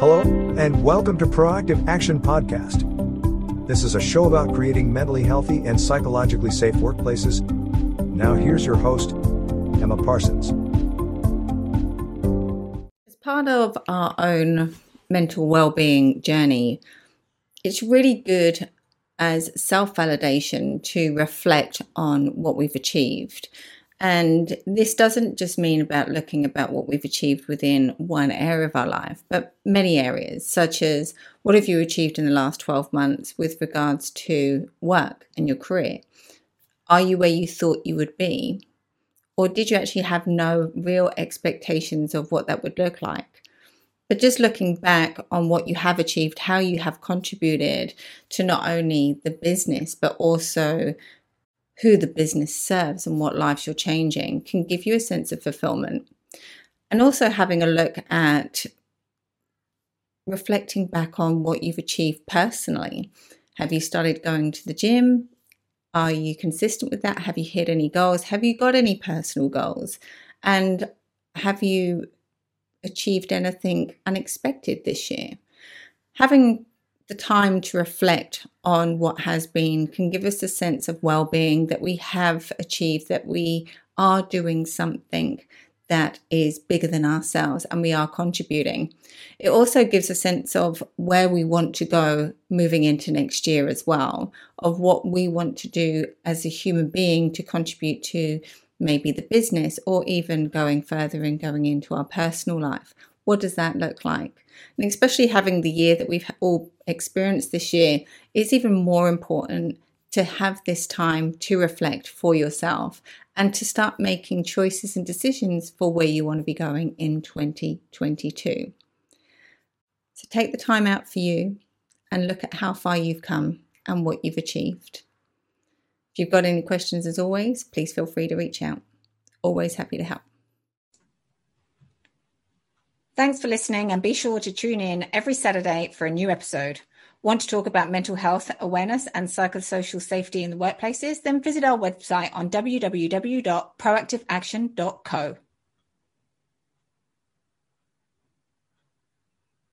Hello, and welcome to Proactive Action Podcast. This is a show about creating mentally healthy and psychologically safe workplaces. Now, here's your host, Emma Parsons. As part of our own mental well-being journey, it's really good as self-validation to reflect on what we've achieved and this doesn't just mean about looking about what we've achieved within one area of our life, but many areas, such as what have you achieved in the last 12 months with regards to work and your career? Are you where you thought you would be? Or did you actually have no real expectations of what that would look like? But just looking back on what you have achieved, how you have contributed to not only the business, but also who the business serves and what lives you're changing can give you a sense of fulfillment. And also having a look at reflecting back on what you've achieved personally. Have you started going to the gym? Are you consistent with that? Have you hit any goals? Have you got any personal goals? And have you achieved anything unexpected this year? Having the time to reflect on what has been can give us a sense of well being that we have achieved, that we are doing something that is bigger than ourselves and we are contributing. It also gives a sense of where we want to go moving into next year as well, of what we want to do as a human being to contribute to maybe the business or even going further and going into our personal life. What does that look like? And especially having the year that we've all experienced this year, it's even more important to have this time to reflect for yourself and to start making choices and decisions for where you want to be going in 2022. So take the time out for you and look at how far you've come and what you've achieved. If you've got any questions, as always, please feel free to reach out. Always happy to help. Thanks for listening and be sure to tune in every Saturday for a new episode. Want to talk about mental health awareness and psychosocial safety in the workplaces? Then visit our website on www.proactiveaction.co.